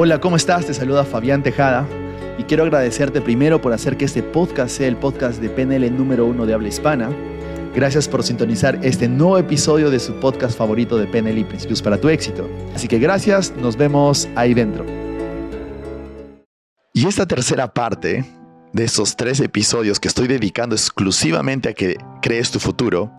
Hola, ¿cómo estás? Te saluda Fabián Tejada y quiero agradecerte primero por hacer que este podcast sea el podcast de PNL número uno de habla hispana. Gracias por sintonizar este nuevo episodio de su podcast favorito de PNL y Principios para tu éxito. Así que gracias, nos vemos ahí dentro. Y esta tercera parte de esos tres episodios que estoy dedicando exclusivamente a que crees tu futuro,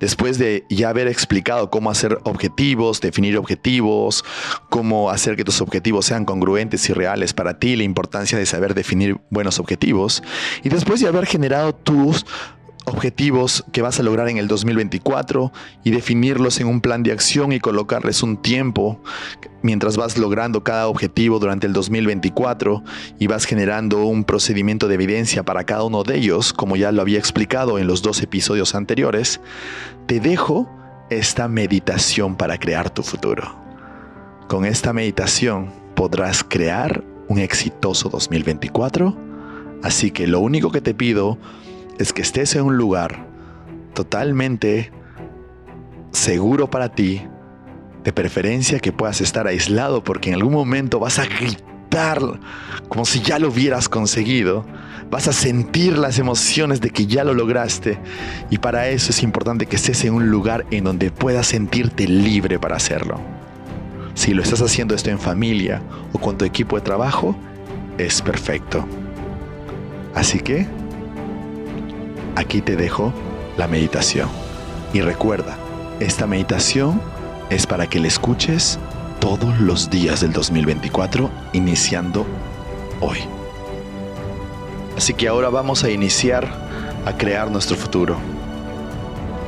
después de ya haber explicado cómo hacer objetivos, definir objetivos, cómo hacer que tus objetivos sean congruentes y reales para ti, la importancia de saber definir buenos objetivos, y después de haber generado tus objetivos que vas a lograr en el 2024 y definirlos en un plan de acción y colocarles un tiempo mientras vas logrando cada objetivo durante el 2024 y vas generando un procedimiento de evidencia para cada uno de ellos, como ya lo había explicado en los dos episodios anteriores, te dejo esta meditación para crear tu futuro. Con esta meditación podrás crear un exitoso 2024, así que lo único que te pido es que estés en un lugar totalmente seguro para ti, de preferencia que puedas estar aislado porque en algún momento vas a gritar como si ya lo hubieras conseguido, vas a sentir las emociones de que ya lo lograste y para eso es importante que estés en un lugar en donde puedas sentirte libre para hacerlo. Si lo estás haciendo esto en familia o con tu equipo de trabajo, es perfecto. Así que aquí te dejo la meditación. Y recuerda, esta meditación es para que la escuches todos los días del 2024, iniciando hoy. Así que ahora vamos a iniciar a crear nuestro futuro.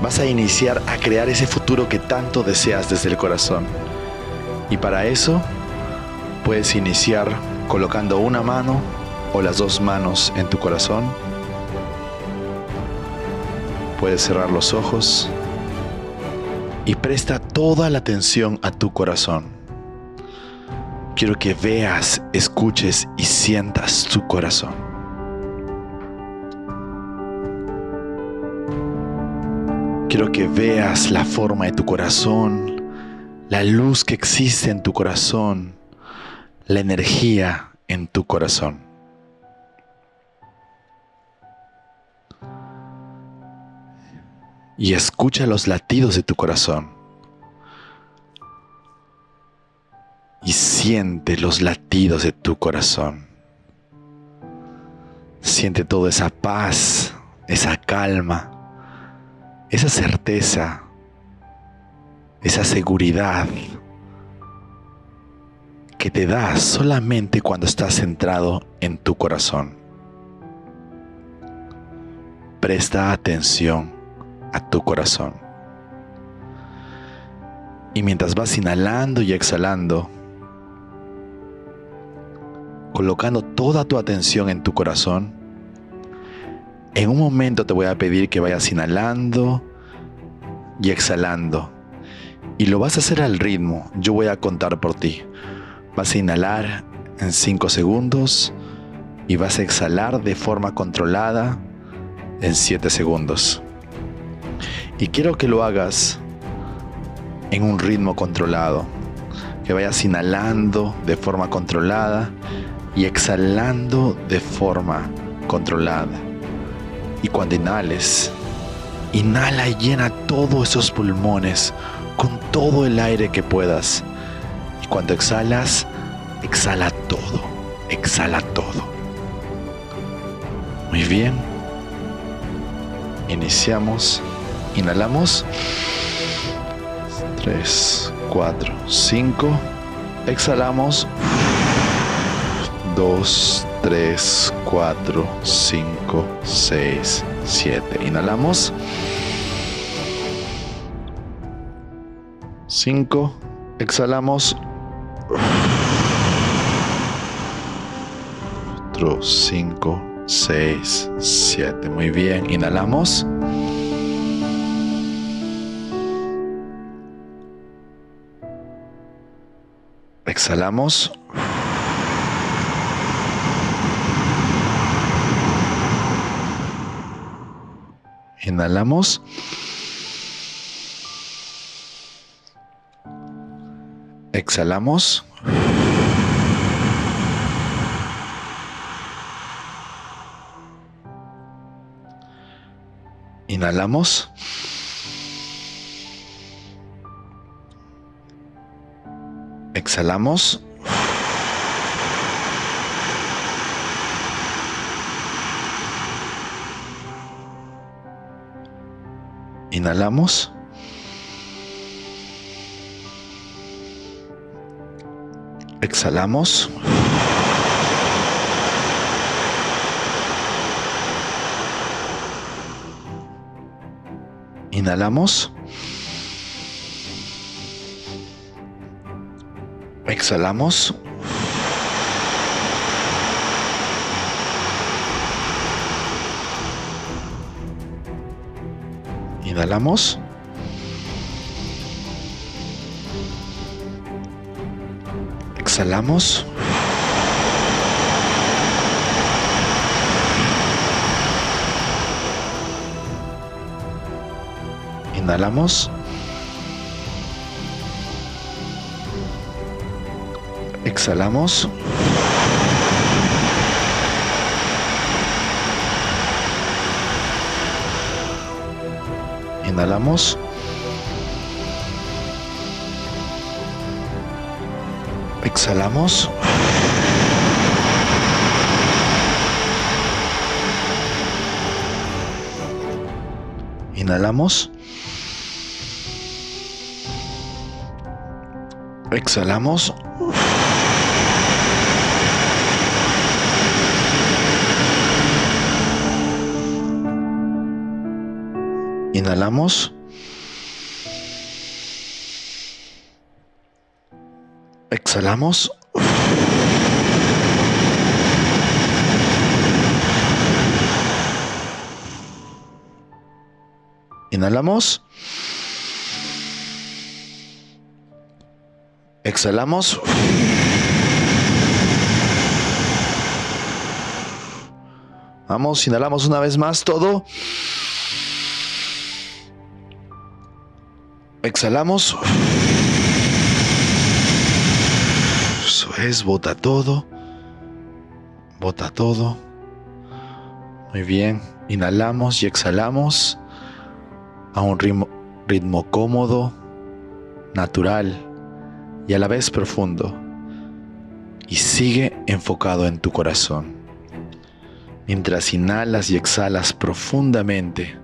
Vas a iniciar a crear ese futuro que tanto deseas desde el corazón. Y para eso puedes iniciar colocando una mano o las dos manos en tu corazón Puedes cerrar los ojos y presta toda la atención a tu corazón. Quiero que veas, escuches y sientas tu corazón. Quiero que veas la forma de tu corazón, la luz que existe en tu corazón, la energía en tu corazón. Y escucha los latidos de tu corazón. Y siente los latidos de tu corazón. Siente toda esa paz, esa calma, esa certeza, esa seguridad que te da solamente cuando estás centrado en tu corazón. Presta atención a tu corazón. Y mientras vas inhalando y exhalando, colocando toda tu atención en tu corazón, en un momento te voy a pedir que vayas inhalando y exhalando. Y lo vas a hacer al ritmo. Yo voy a contar por ti. Vas a inhalar en 5 segundos y vas a exhalar de forma controlada en 7 segundos. Y quiero que lo hagas en un ritmo controlado, que vayas inhalando de forma controlada y exhalando de forma controlada. Y cuando inhales, inhala y llena todos esos pulmones con todo el aire que puedas. Y cuando exhalas, exhala todo, exhala todo. Muy bien. Iniciamos Inhalamos. 3, 4, 5. Exhalamos. 2, 3, 4, 5, 6, 7. Inhalamos. 5. Exhalamos. 4, 5, 6, 7. Muy bien. Inhalamos. Exhalamos. Inhalamos. Exhalamos. Inhalamos. Exhalamos. Inhalamos. Exhalamos. Inhalamos. Exhalamos. Inhalamos. Exhalamos. Inhalamos. Exhalamos. Inhalamos. Exhalamos. Inhalamos. Exhalamos. Inhalamos. Exhalamos. Inhalamos. Exhalamos. Vamos, inhalamos una vez más todo. Exhalamos. Eso es, bota todo. Bota todo. Muy bien. Inhalamos y exhalamos a un ritmo, ritmo cómodo, natural y a la vez profundo. Y sigue enfocado en tu corazón. Mientras inhalas y exhalas profundamente,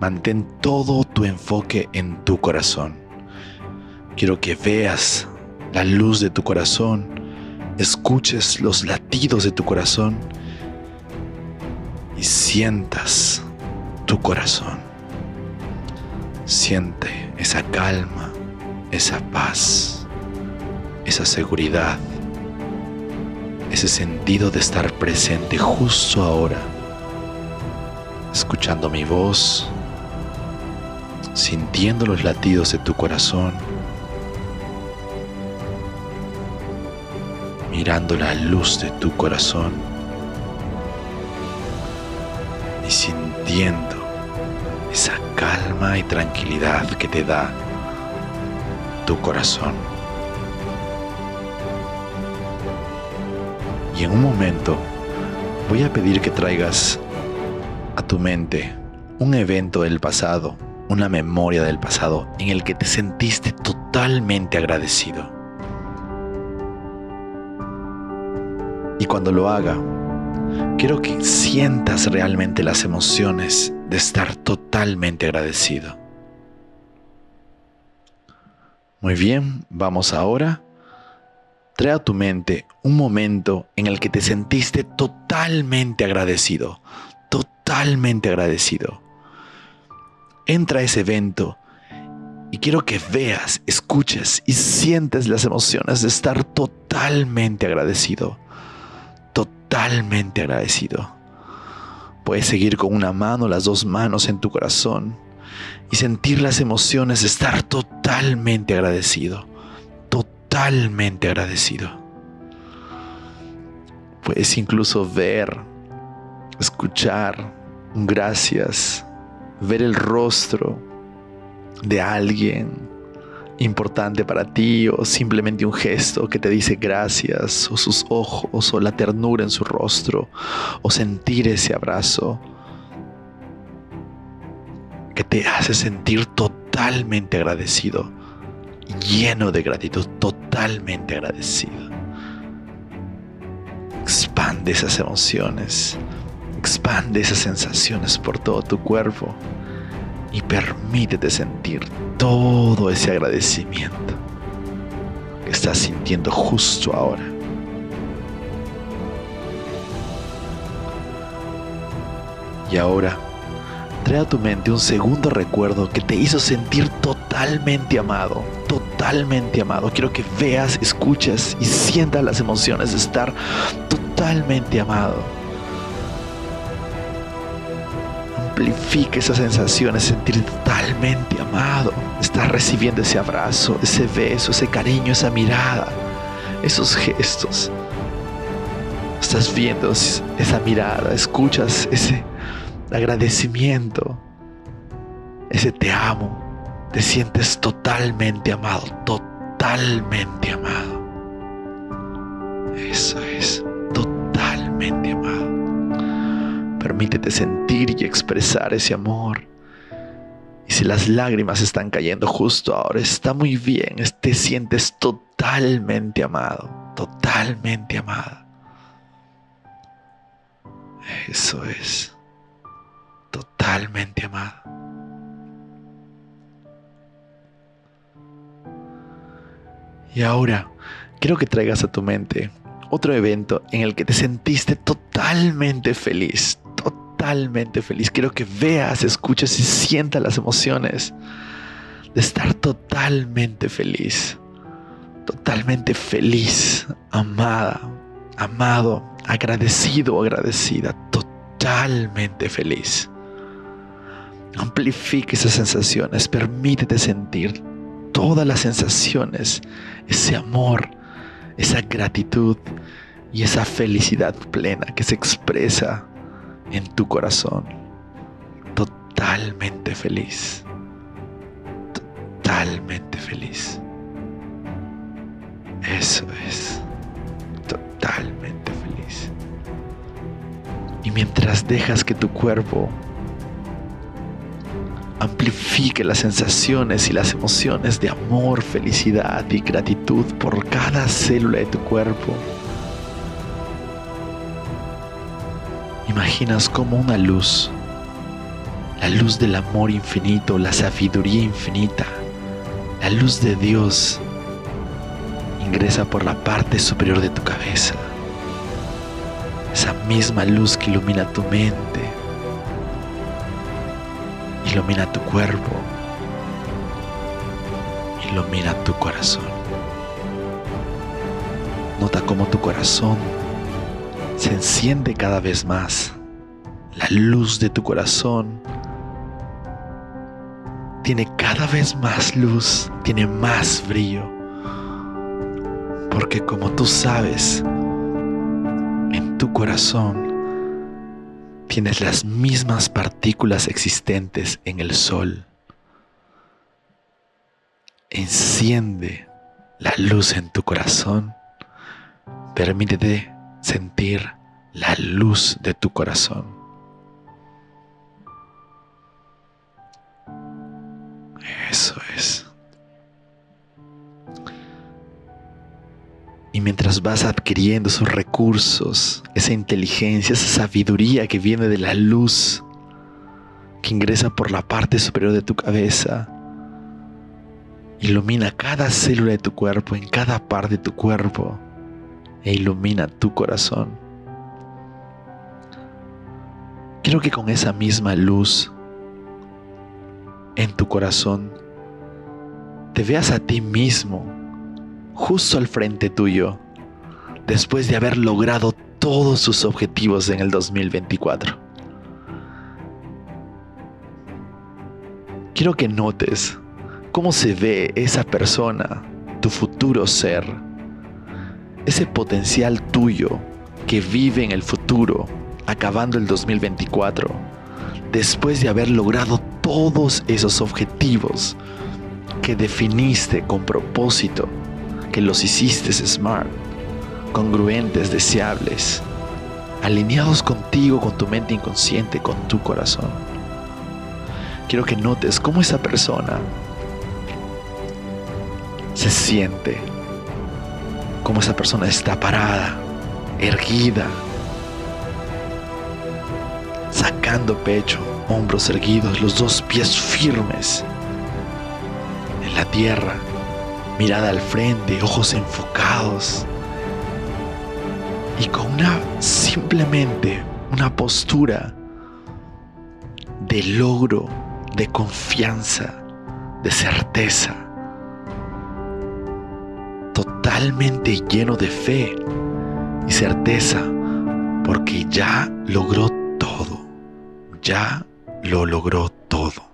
mantén todo tu enfoque en tu corazón. Quiero que veas la luz de tu corazón, escuches los latidos de tu corazón y sientas tu corazón. Siente esa calma, esa paz, esa seguridad, ese sentido de estar presente justo ahora, escuchando mi voz, sintiendo los latidos de tu corazón, mirando la luz de tu corazón y sintiendo esa calma y tranquilidad que te da tu corazón. Y en un momento voy a pedir que traigas a tu mente un evento del pasado, una memoria del pasado en el que te sentiste totalmente agradecido. Y cuando lo haga, quiero que sientas realmente las emociones de estar totalmente agradecido. Muy bien, vamos ahora. Trae a tu mente un momento en el que te sentiste totalmente agradecido, totalmente agradecido. Entra a ese evento y quiero que veas, escuches y sientes las emociones de estar totalmente agradecido, totalmente agradecido. Puedes seguir con una mano, las dos manos en tu corazón y sentir las emociones de estar totalmente agradecido, totalmente agradecido. Puedes incluso ver, escuchar gracias, ver el rostro de alguien importante para ti o simplemente un gesto que te dice gracias o sus ojos o la ternura en su rostro o sentir ese abrazo. que te hace sentir totalmente agradecido, lleno de gratitud, totalmente agradecido. Expande esas emociones, expande esas sensaciones por todo tu cuerpo y permítete sentir todo ese agradecimiento que estás sintiendo justo ahora. Y ahora, trae a tu mente un segundo recuerdo que te hizo sentir totalmente amado, totalmente amado. Quiero que veas, escuches y sientas las emociones de estar totalmente amado. Amplifica esas sensaciones, sentir totalmente amado. Estar recibiendo ese abrazo, ese beso, ese cariño, esa mirada, esos gestos. Estás viendo esa mirada, escuchas ese agradecimiento, ese te amo. Te sientes totalmente amado, totalmente amado. Eso es, totalmente amado. Permítete sentir y expresar ese amor. Y si las lágrimas están cayendo justo ahora, está muy bien. Te sientes totalmente amado, totalmente amada. Eso es, totalmente amado. Y ahora, quiero que traigas a tu mente otro evento en el que te sentiste totalmente feliz, totalmente feliz. Quiero que veas, escuches y sientas las emociones de estar totalmente feliz, totalmente feliz, amada, amado, agradecido agradecida, totalmente feliz. Amplifica esas sensaciones, permítete sentir todas las sensaciones, ese amor, esa gratitud y esa felicidad plena que se expresa en tu corazón. Totalmente feliz. Totalmente feliz. Eso es. Totalmente feliz. Y mientras dejas que tu cuerpo amplifique las sensaciones y las emociones de amor, felicidad y gratitud por cada célula de tu cuerpo. Imaginas como una luz, la luz del amor infinito, la sabiduría infinita, la luz de Dios ingresa por la parte superior de tu cabeza. Esa misma luz que ilumina tu mente, Ilumina tu cuerpo. Ilumina tu corazón. Nota cómo tu corazón se enciende cada vez más. La luz de tu corazón tiene cada vez más luz, tiene más brillo. Porque como tú sabes, en tu corazón tienes las mismas partículas existentes en el sol. Enciende la luz en tu corazón. Permítete sentir la luz de tu corazón. Eso es. Y mientras vas adquiriendo esos recursos, esa inteligencia, esa sabiduría que viene de la luz que ingresa por la parte superior de tu cabeza, ilumina cada célula de tu cuerpo, en cada parte de tu cuerpo, e ilumina tu corazón. Quiero que con esa misma luz en tu corazón te veas a ti mismo justo al frente tuyo, después de haber logrado todos sus objetivos en el 2024. Quiero que notes cómo se ve esa persona, tu futuro ser, ese potencial tuyo que vive en el futuro, acabando el 2024, después de haber logrado todos esos objetivos que definiste con propósito que los hiciste smart, congruentes, deseables, alineados contigo, con tu mente inconsciente, con tu corazón. quiero que notes cómo esa persona se siente, cómo esa persona está parada, erguida, sacando pecho, hombros erguidos, los dos pies firmes en la tierra, mirada al frente, ojos enfocados y con una simplemente una postura de logro, de confianza, de certeza, totalmente lleno de fe y certeza, porque ya logró todo, ya lo logró todo.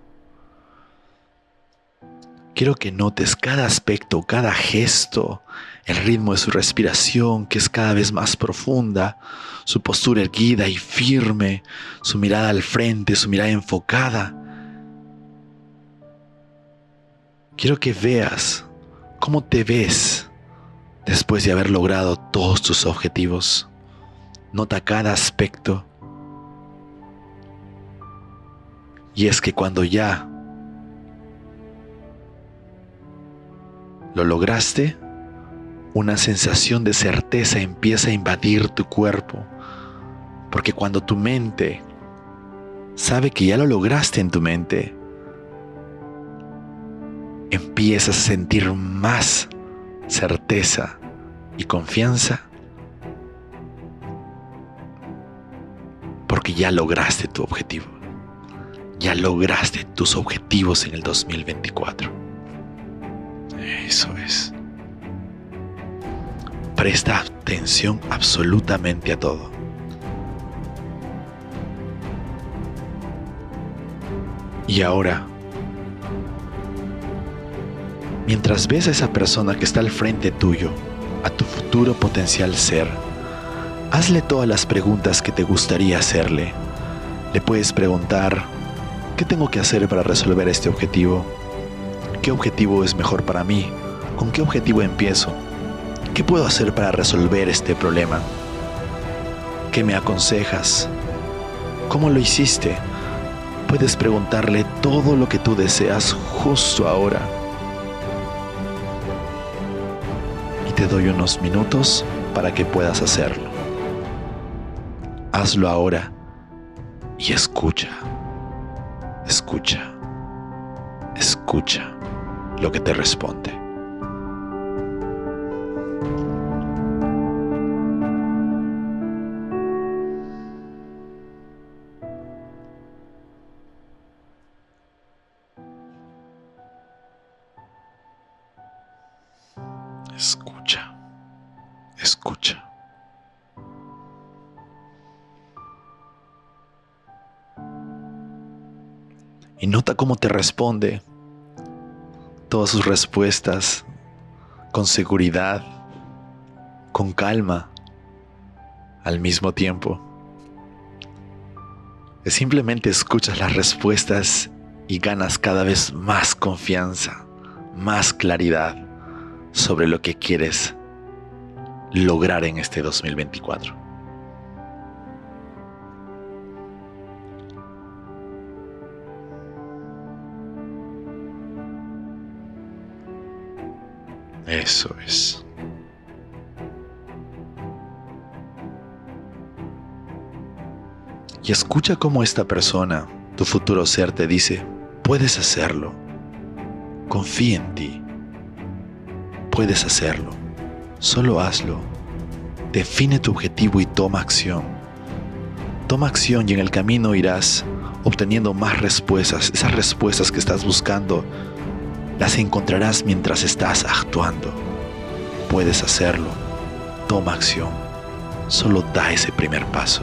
Quiero que notes cada aspecto, cada gesto, el ritmo de su respiración que es cada vez más profunda, su postura erguida y firme, su mirada al frente, su mirada enfocada. Quiero que veas cómo te ves después de haber logrado todos tus objetivos. Nota cada aspecto. Y es que cuando ya lo lograste, una sensación de certeza empieza a invadir tu cuerpo. Porque cuando tu mente sabe que ya lo lograste en tu mente, empiezas a sentir más certeza y confianza porque ya lograste tu objetivo. Ya lograste tus objetivos en el 2024. Eso es. Presta atención absolutamente a todo. Y ahora, mientras ves a esa persona que está al frente tuyo, a tu futuro potencial ser, hazle todas las preguntas que te gustaría hacerle. Le puedes preguntar, ¿qué tengo que hacer para resolver este objetivo? ¿Qué objetivo es mejor para mí? ¿Con qué objetivo empiezo? ¿Qué puedo hacer para resolver este problema? ¿Qué me aconsejas? ¿Cómo lo hiciste? Puedes preguntarle todo lo que tú deseas justo ahora. Te doy unos minutos para que puedas hacerlo. Hazlo ahora y escucha, escucha, escucha lo que te responde. Responde todas sus respuestas con seguridad, con calma, al mismo tiempo. Simplemente escuchas las respuestas y ganas cada vez más confianza, más claridad sobre lo que quieres lograr en este 2024. Eso es. Y escucha cómo esta persona, tu futuro ser, te dice, puedes hacerlo. Confía en ti. Puedes hacerlo. Solo hazlo. Define tu objetivo y toma acción. Toma acción y en el camino irás obteniendo más respuestas, esas respuestas que estás buscando las encontrarás mientras estás actuando. Puedes hacerlo. Toma acción. Solo da ese primer paso.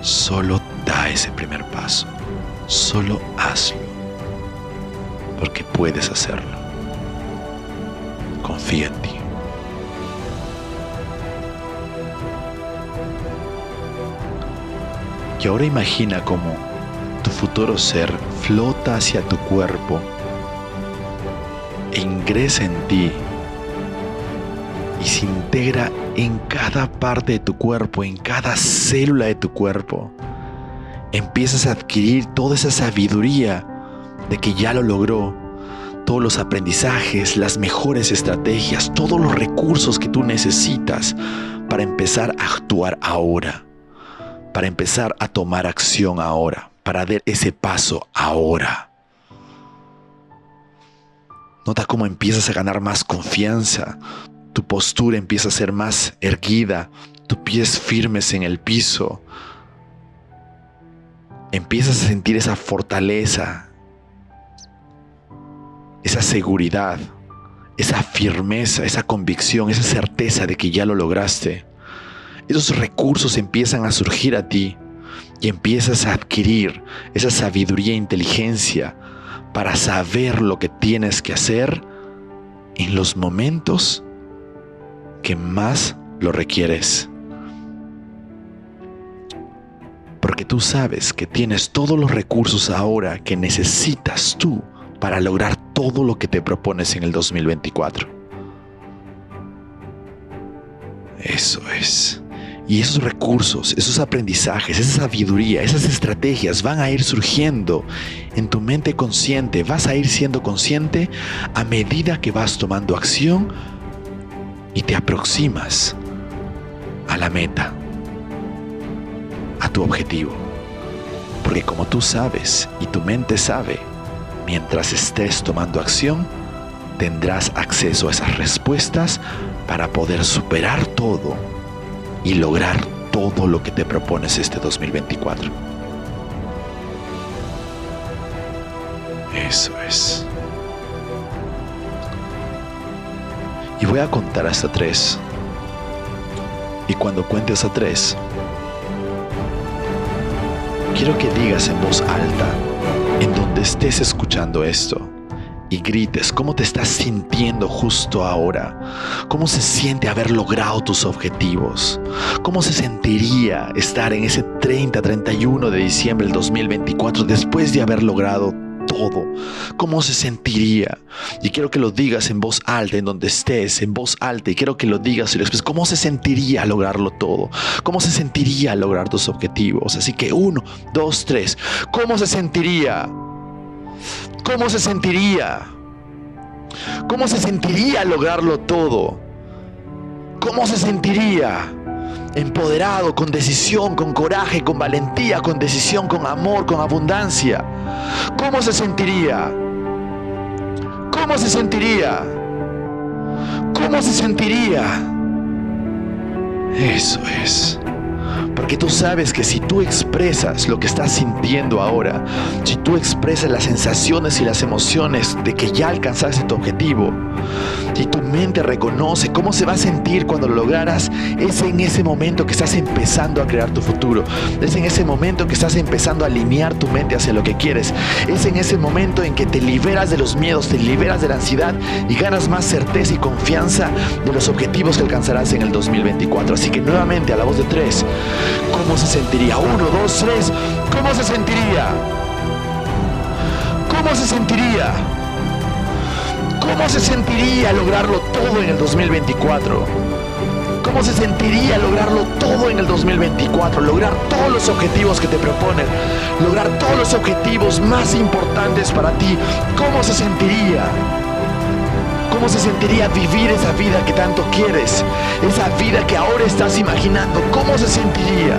Solo da ese primer paso. Solo hazlo. Porque puedes hacerlo. Confía en ti. Y ahora imagina cómo tu futuro ser flota hacia tu cuerpo ingresa en ti y se integra en cada parte de tu cuerpo, en cada célula de tu cuerpo. empiezas a adquirir toda esa sabiduría de que ya lo logró, todos los aprendizajes, las mejores estrategias, todos los recursos que tú necesitas para empezar a actuar ahora, para empezar a tomar acción ahora, para dar ese paso ahora. Nota cómo empiezas a ganar más confianza, tu postura empieza a ser más erguida, tus pies firmes en el piso. Empiezas a sentir esa fortaleza, esa seguridad, esa firmeza, esa convicción, esa certeza de que ya lo lograste. Esos recursos empiezan a surgir a ti y empiezas a adquirir esa sabiduría e inteligencia para saber lo que tienes que hacer en los momentos que más lo requieres. Porque tú sabes que tienes todos los recursos ahora que necesitas tú para lograr todo lo que te propones en el 2024. Eso es. Y esos recursos, esos aprendizajes, esa sabiduría, esas estrategias van a ir surgiendo en tu mente consciente. Vas a ir siendo consciente a medida que vas tomando acción y te aproximas a la meta, a tu objetivo. Porque como tú sabes y tu mente sabe, mientras estés tomando acción, tendrás acceso a esas respuestas para poder superar todo y lograr todo lo que te propones este 2024. Eso es. Y voy a contar hasta tres. Y cuando cuentes a tres, quiero que digas en voz alta en donde estés escuchando esto grites cómo te estás sintiendo justo ahora, cómo se siente haber logrado tus objetivos, cómo se sentiría estar en ese 30-31 de diciembre del 2024 después de haber logrado todo, cómo se sentiría. Y quiero que lo digas en voz alta, en donde estés, en voz alta, y quiero que lo digas y lo expreses, cómo se sentiría lograrlo todo, cómo se sentiría lograr tus objetivos. Así que uno, dos, tres, ¿cómo se sentiría? ¿Cómo se sentiría? ¿Cómo se sentiría lograrlo todo? ¿Cómo se sentiría? Empoderado, con decisión, con coraje, con valentía, con decisión, con amor, con abundancia. ¿Cómo se sentiría? ¿Cómo se sentiría? ¿Cómo se sentiría? Eso es. Porque tú sabes que si tú expresas lo que estás sintiendo ahora, si tú expresas las sensaciones y las emociones de que ya alcanzaste tu objetivo, si tu mente reconoce cómo se va a sentir cuando lo lograras, es en ese momento que estás empezando a crear tu futuro. Es en ese momento que estás empezando a alinear tu mente hacia lo que quieres. Es en ese momento en que te liberas de los miedos, te liberas de la ansiedad y ganas más certeza y confianza de los objetivos que alcanzarás en el 2024. Así que nuevamente a la voz de tres, ¿cómo se sentiría? Uno, dos, tres, ¿cómo se sentiría? ¿Cómo se sentiría? ¿Cómo se sentiría lograrlo todo en el 2024? ¿Cómo se sentiría lograrlo todo en el 2024? Lograr todos los objetivos que te proponen. Lograr todos los objetivos más importantes para ti. ¿Cómo se sentiría? ¿Cómo se sentiría vivir esa vida que tanto quieres? Esa vida que ahora estás imaginando. ¿Cómo se sentiría?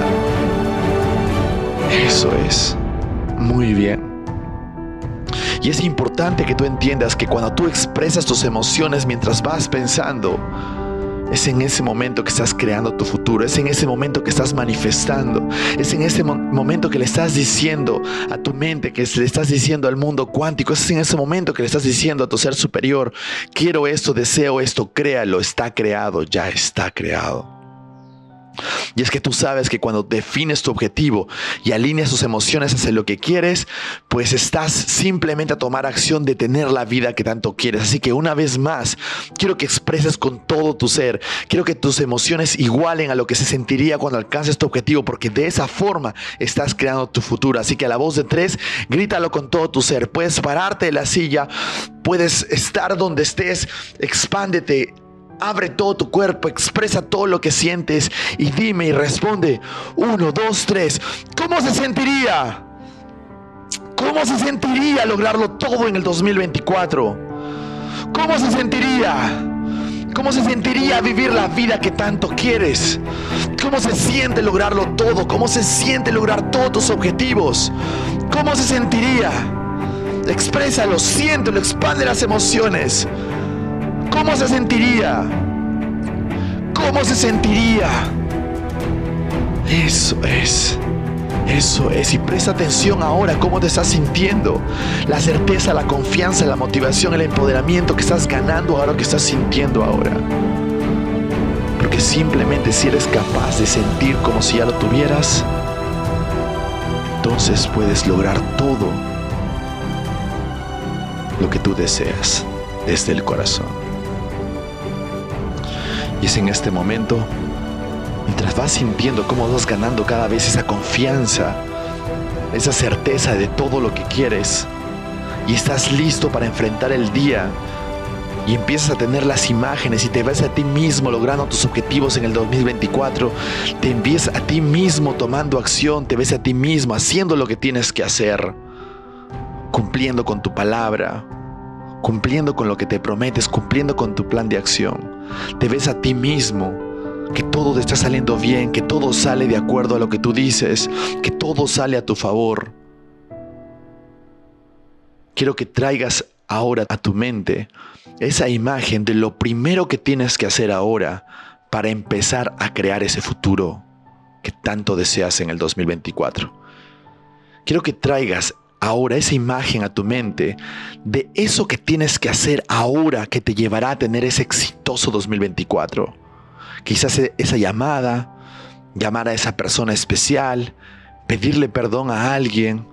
Eso es. Muy bien. Y es importante que tú entiendas que cuando tú expresas tus emociones mientras vas pensando, es en ese momento que estás creando tu futuro, es en ese momento que estás manifestando, es en ese momento que le estás diciendo a tu mente, que le estás diciendo al mundo cuántico, es en ese momento que le estás diciendo a tu ser superior, quiero esto, deseo esto, créalo, está creado, ya está creado. Y es que tú sabes que cuando defines tu objetivo y alineas tus emociones hacia lo que quieres, pues estás simplemente a tomar acción de tener la vida que tanto quieres. Así que una vez más, quiero que expreses con todo tu ser, quiero que tus emociones igualen a lo que se sentiría cuando alcances tu objetivo, porque de esa forma estás creando tu futuro. Así que a la voz de tres, grítalo con todo tu ser. Puedes pararte de la silla, puedes estar donde estés, expándete Abre todo tu cuerpo, expresa todo lo que sientes y dime y responde. Uno, dos, tres. ¿Cómo se sentiría? ¿Cómo se sentiría lograrlo todo en el 2024? ¿Cómo se sentiría? ¿Cómo se sentiría vivir la vida que tanto quieres? ¿Cómo se siente lograrlo todo? ¿Cómo se siente lograr todos tus objetivos? ¿Cómo se sentiría? Exprésalo, siéntelo, expande las emociones. ¿Cómo se sentiría? ¿Cómo se sentiría? Eso es. Eso es, y presta atención ahora cómo te estás sintiendo. La certeza, la confianza, la motivación, el empoderamiento que estás ganando ahora, que estás sintiendo ahora. Porque simplemente si eres capaz de sentir como si ya lo tuvieras, entonces puedes lograr todo lo que tú deseas desde el corazón. Y es en este momento mientras vas sintiendo cómo vas ganando cada vez esa confianza, esa certeza de todo lo que quieres, y estás listo para enfrentar el día, y empiezas a tener las imágenes y te ves a ti mismo logrando tus objetivos en el 2024, te empiezas a ti mismo tomando acción, te ves a ti mismo haciendo lo que tienes que hacer, cumpliendo con tu palabra, cumpliendo con lo que te prometes, cumpliendo con tu plan de acción. Te ves a ti mismo que todo te está saliendo bien, que todo sale de acuerdo a lo que tú dices, que todo sale a tu favor. Quiero que traigas ahora a tu mente esa imagen de lo primero que tienes que hacer ahora para empezar a crear ese futuro que tanto deseas en el 2024. Quiero que traigas ahora esa imagen a tu mente de eso que tienes que hacer ahora que te llevará a tener ese exitoso 2024 Quizás e-, esa llamada, llamar a esa persona especial, pedirle perdón a alguien,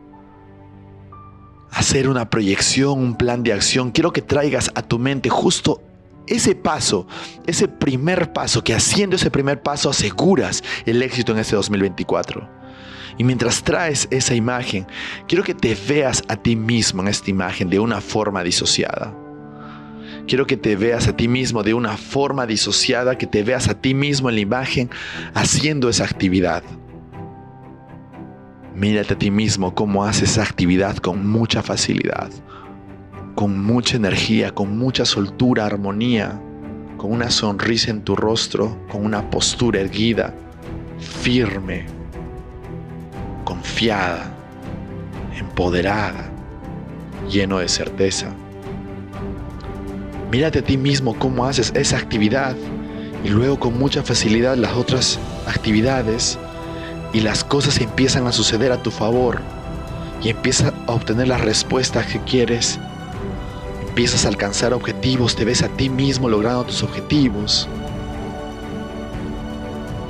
hacer una proyección, un plan de acción. Quiero que traigas a tu mente justo ese paso, ese primer paso, que haciendo ese primer paso aseguras el éxito en este 2024. Y mientras traes esa imagen, quiero que te veas a ti mismo en esta imagen de una forma disociada. Quiero que te veas a ti mismo de una forma disociada, que te veas a ti mismo en la imagen haciendo esa actividad. Mírate a ti mismo cómo haces esa actividad con mucha facilidad, con mucha energía, con mucha soltura, armonía, con una sonrisa en tu rostro, con una postura erguida, firme, confiada, empoderada, lleno de certeza. Mírate a ti mismo cómo haces esa actividad y luego con mucha facilidad las otras actividades y las cosas empiezan a suceder a tu favor y empiezas a obtener las respuestas que quieres. Empiezas a alcanzar objetivos, te ves a ti mismo logrando tus objetivos.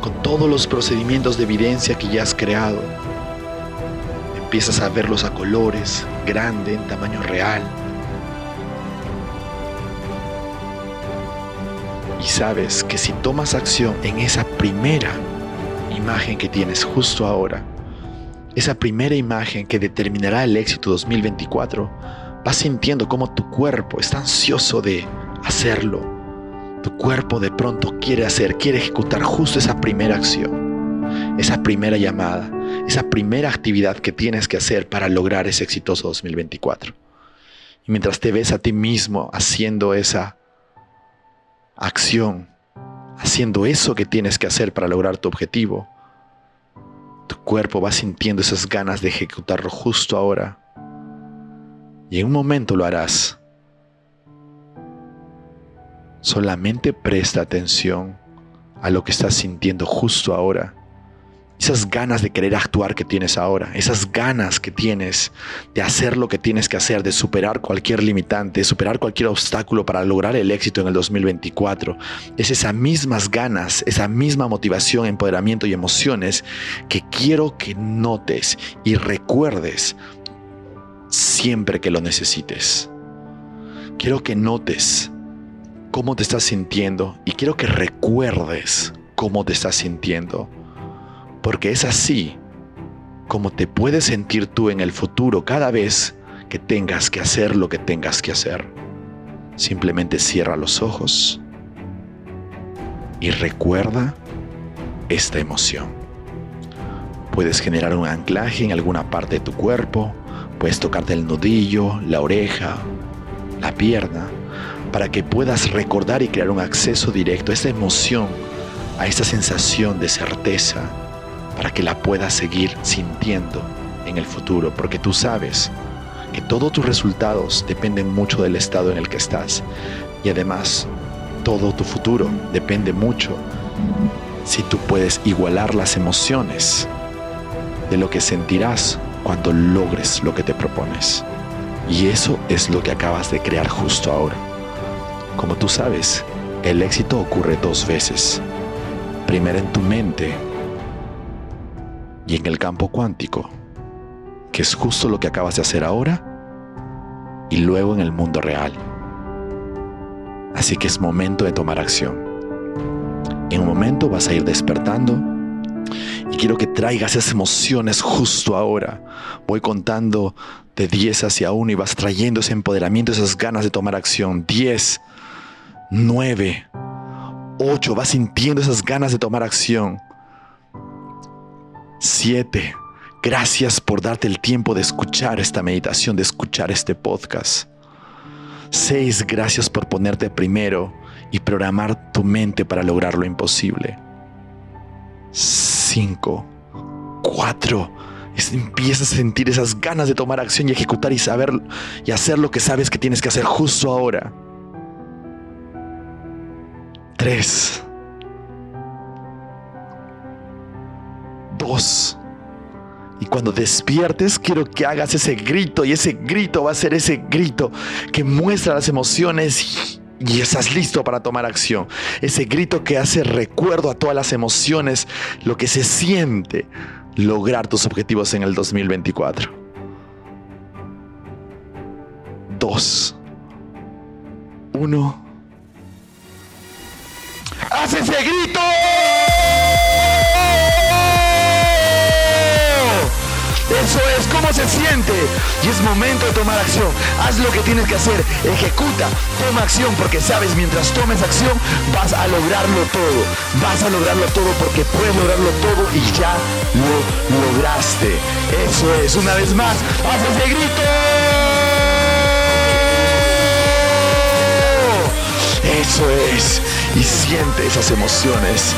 Con todos los procedimientos de evidencia que ya has creado, empiezas a verlos a colores, grande, en tamaño real Y sabes que si tomas acción en esa primera imagen que tienes justo ahora, esa primera imagen que determinará el éxito 2024, vas sintiendo cómo tu cuerpo está ansioso de hacerlo. Tu cuerpo de pronto quiere hacer, quiere ejecutar justo esa primera acción, esa primera llamada, esa primera actividad que tienes que hacer para lograr ese exitoso 2024. Y mientras te ves a ti mismo haciendo esa acción, haciendo eso que tienes que hacer para lograr tu objetivo, tu cuerpo va sintiendo esas ganas de ejecutarlo justo ahora. Y en un momento lo harás. Solamente presta atención a lo que estás sintiendo justo ahora esas ganas de querer actuar que tienes ahora, esas ganas que tienes de hacer lo que tienes que hacer, de superar cualquier limitante, de superar cualquier obstáculo para lograr el éxito en el 2024, es esas mismas ganas, esa misma motivación, empoderamiento y emociones que quiero que notes y recuerdes siempre que lo necesites. Quiero que notes cómo te estás sintiendo y quiero que recuerdes cómo te estás sintiendo porque es así como te puedes sentir tú en el futuro cada vez que tengas que hacer lo que tengas que hacer. Simplemente cierra los ojos y recuerda esta emoción. Puedes generar un anclaje en alguna parte de tu cuerpo, puedes tocarte el nudillo, la oreja, la pierna, para que puedas recordar y crear un acceso directo a esta emoción, a esta sensación de certeza, para que la puedas seguir sintiendo en el futuro, porque tú sabes que todos tus resultados dependen mucho del estado en el que estás y además todo tu futuro depende mucho si tú puedes igualar las emociones de lo que sentirás cuando logres lo que te propones. Y eso es lo que acabas de crear justo ahora. Como tú sabes, el éxito ocurre dos veces. Primero en tu mente y en el campo cuántico, que es justo lo que acabas de hacer ahora, y luego en el mundo real. Así que es momento de tomar acción. En un momento vas a ir despertando y quiero que traigas esas emociones justo ahora. Voy contando de 10 hacia 1 y vas trayendo ese empoderamiento, esas ganas de tomar acción. 10, 9, 8, vas sintiendo esas ganas de tomar acción. 7, gracias por darte el tiempo de escuchar esta meditación, de escuchar este podcast. 6, gracias por ponerte primero y programar tu mente para lograr lo imposible. 5, 4, empiezas a sentir esas ganas de tomar acción y ejecutar y saber y hacer lo que sabes que tienes que hacer justo ahora. 3, 2, y cuando despiertes, quiero que hagas ese grito y ese grito va a ser ese grito que muestra las emociones y estás listo para tomar acción. Ese grito que hace recuerdo a todas las emociones, lo que se siente lograr tus objetivos en el 2024. Dos. Uno. ¡Haz ese grito! Eso es cómo se siente. Y es momento de tomar acción. Haz lo que tienes que hacer. Ejecuta. Toma acción porque sabes, mientras tomes acción vas a lograrlo todo. Vas a lograrlo todo porque puedes lograrlo todo y ya lo lograste. Eso es. Una vez más. Haz ese grito. Eso es. Y siente esas emociones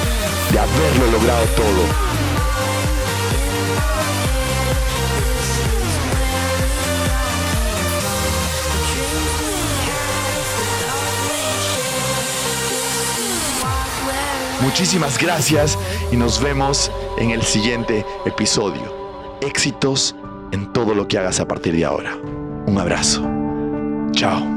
de haberlo logrado todo. Muchísimas gracias y nos vemos en el siguiente episodio. Éxitos en todo lo que hagas a partir de ahora. Un abrazo. Chao.